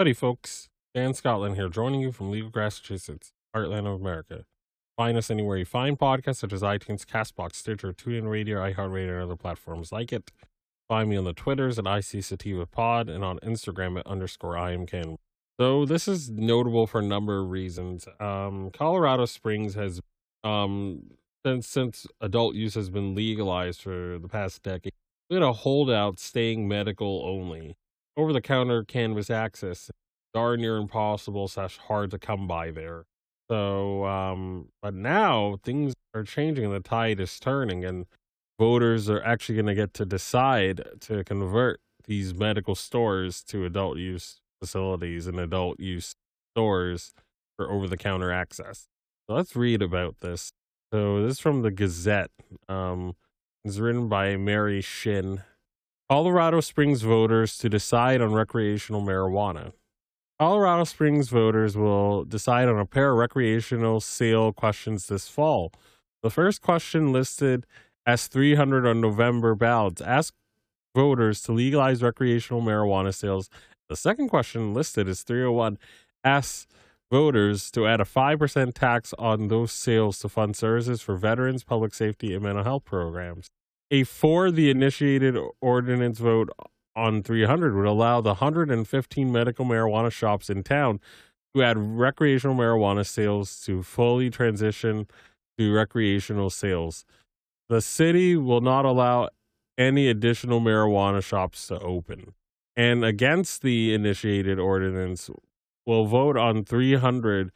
Howdy, folks. Dan Scotland here, joining you from Legal, Grass, Massachusetts, heartland of America. Find us anywhere you find podcasts, such as iTunes, Castbox, Stitcher, TuneIn Radio, iHeartRadio, and other platforms like it. Find me on the Twitters at IC Sativa Pod and on Instagram at underscore IamCan. So this is notable for a number of reasons. Um, Colorado Springs has, um, since since adult use has been legalized for the past decade, we a holdout staying medical only. Over the counter cannabis access darn near impossible slash hard to come by there. So, um, but now things are changing the tide is turning, and voters are actually going to get to decide to convert these medical stores to adult use facilities and adult use stores for over the counter access. So let's read about this. So this is from the Gazette. Um, it's written by Mary Shinn. Colorado Springs voters to decide on recreational marijuana. Colorado Springs voters will decide on a pair of recreational sale questions this fall. The first question listed as 300 on November ballots ask voters to legalize recreational marijuana sales. The second question listed is 301 asks voters to add a 5% tax on those sales to fund services for veterans, public safety, and mental health programs. A for the initiated ordinance vote on 300 would allow the 115 medical marijuana shops in town to add recreational marijuana sales to fully transition to recreational sales. The city will not allow any additional marijuana shops to open. And against the initiated ordinance will vote on 300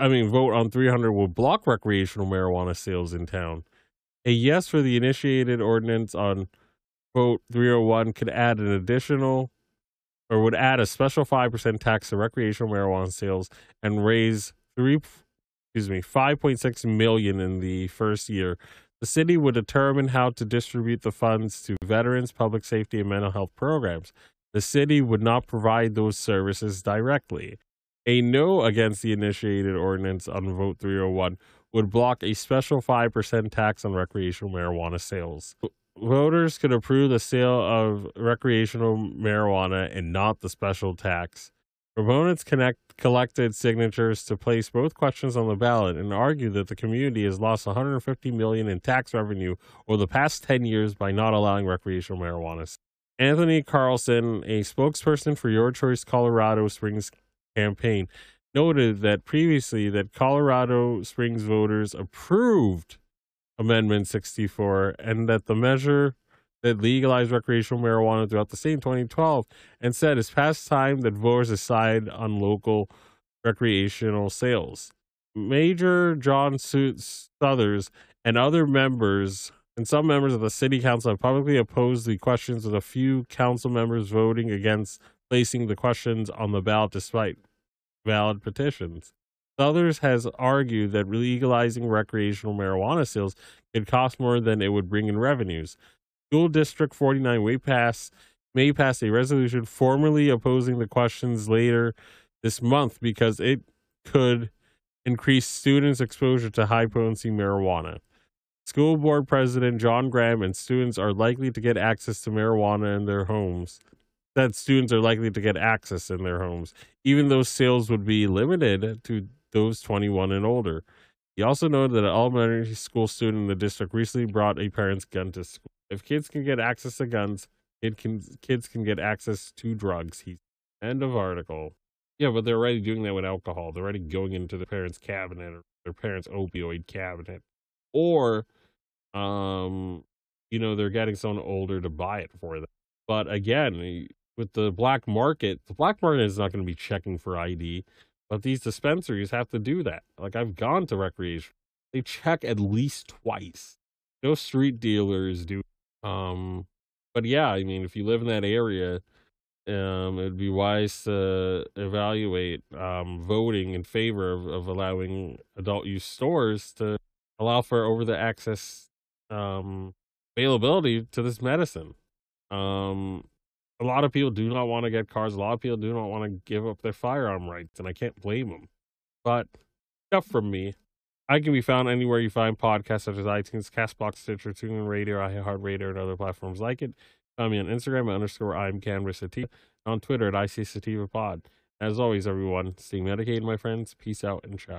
I mean vote on 300 will block recreational marijuana sales in town. A yes for the initiated ordinance on vote 301 could add an additional or would add a special 5% tax to recreational marijuana sales and raise 3 excuse me 5.6 million in the first year. The city would determine how to distribute the funds to veterans public safety and mental health programs. The city would not provide those services directly. A no against the initiated ordinance on vote 301 would block a special 5% tax on recreational marijuana sales voters could approve the sale of recreational marijuana and not the special tax. Proponents connect, collected signatures to place both questions on the ballot and argue that the community has lost 150 million in tax revenue over the past 10 years by not allowing recreational marijuana. Anthony Carlson, a spokesperson for Your Choice Colorado Springs campaign, noted that previously that Colorado Springs voters approved Amendment 64 and that the measure that legalized recreational marijuana throughout the state in 2012 and said it's past time that voters decide on local recreational sales. Major John Suthers and other members and some members of the city council have publicly opposed the questions with a few council members voting against placing the questions on the ballot despite valid petitions. Others has argued that legalizing recreational marijuana sales could cost more than it would bring in revenues. School District 49 may pass, may pass a resolution formally opposing the questions later this month because it could increase students' exposure to high potency marijuana. School board president John Graham and students are likely to get access to marijuana in their homes. That students are likely to get access in their homes, even though sales would be limited to those 21 and older. He also noted that an elementary school student in the district recently brought a parent's gun to school. If kids can get access to guns, kid can, kids can get access to drugs. He end of article. Yeah, but they're already doing that with alcohol. They're already going into their parents' cabinet or their parents' opioid cabinet, or, um, you know, they're getting someone older to buy it for them. But again, with the black market, the black market is not going to be checking for ID. But these dispensaries have to do that. Like I've gone to recreation. They check at least twice. No street dealers do. Um but yeah, I mean if you live in that area, um it'd be wise to evaluate um voting in favor of, of allowing adult use stores to allow for over the access um availability to this medicine. Um a lot of people do not want to get cars. A lot of people do not want to give up their firearm rights, and I can't blame them. But enough from me. I can be found anywhere you find podcasts such as iTunes, Castbox, Stitcher, TuneIn Radio, iHeartRadio, and other platforms like it. Find me on Instagram at underscore I'm Canvas on Twitter at IC Sativa Pod. As always, everyone, stay medicated, my friends. Peace out and ciao.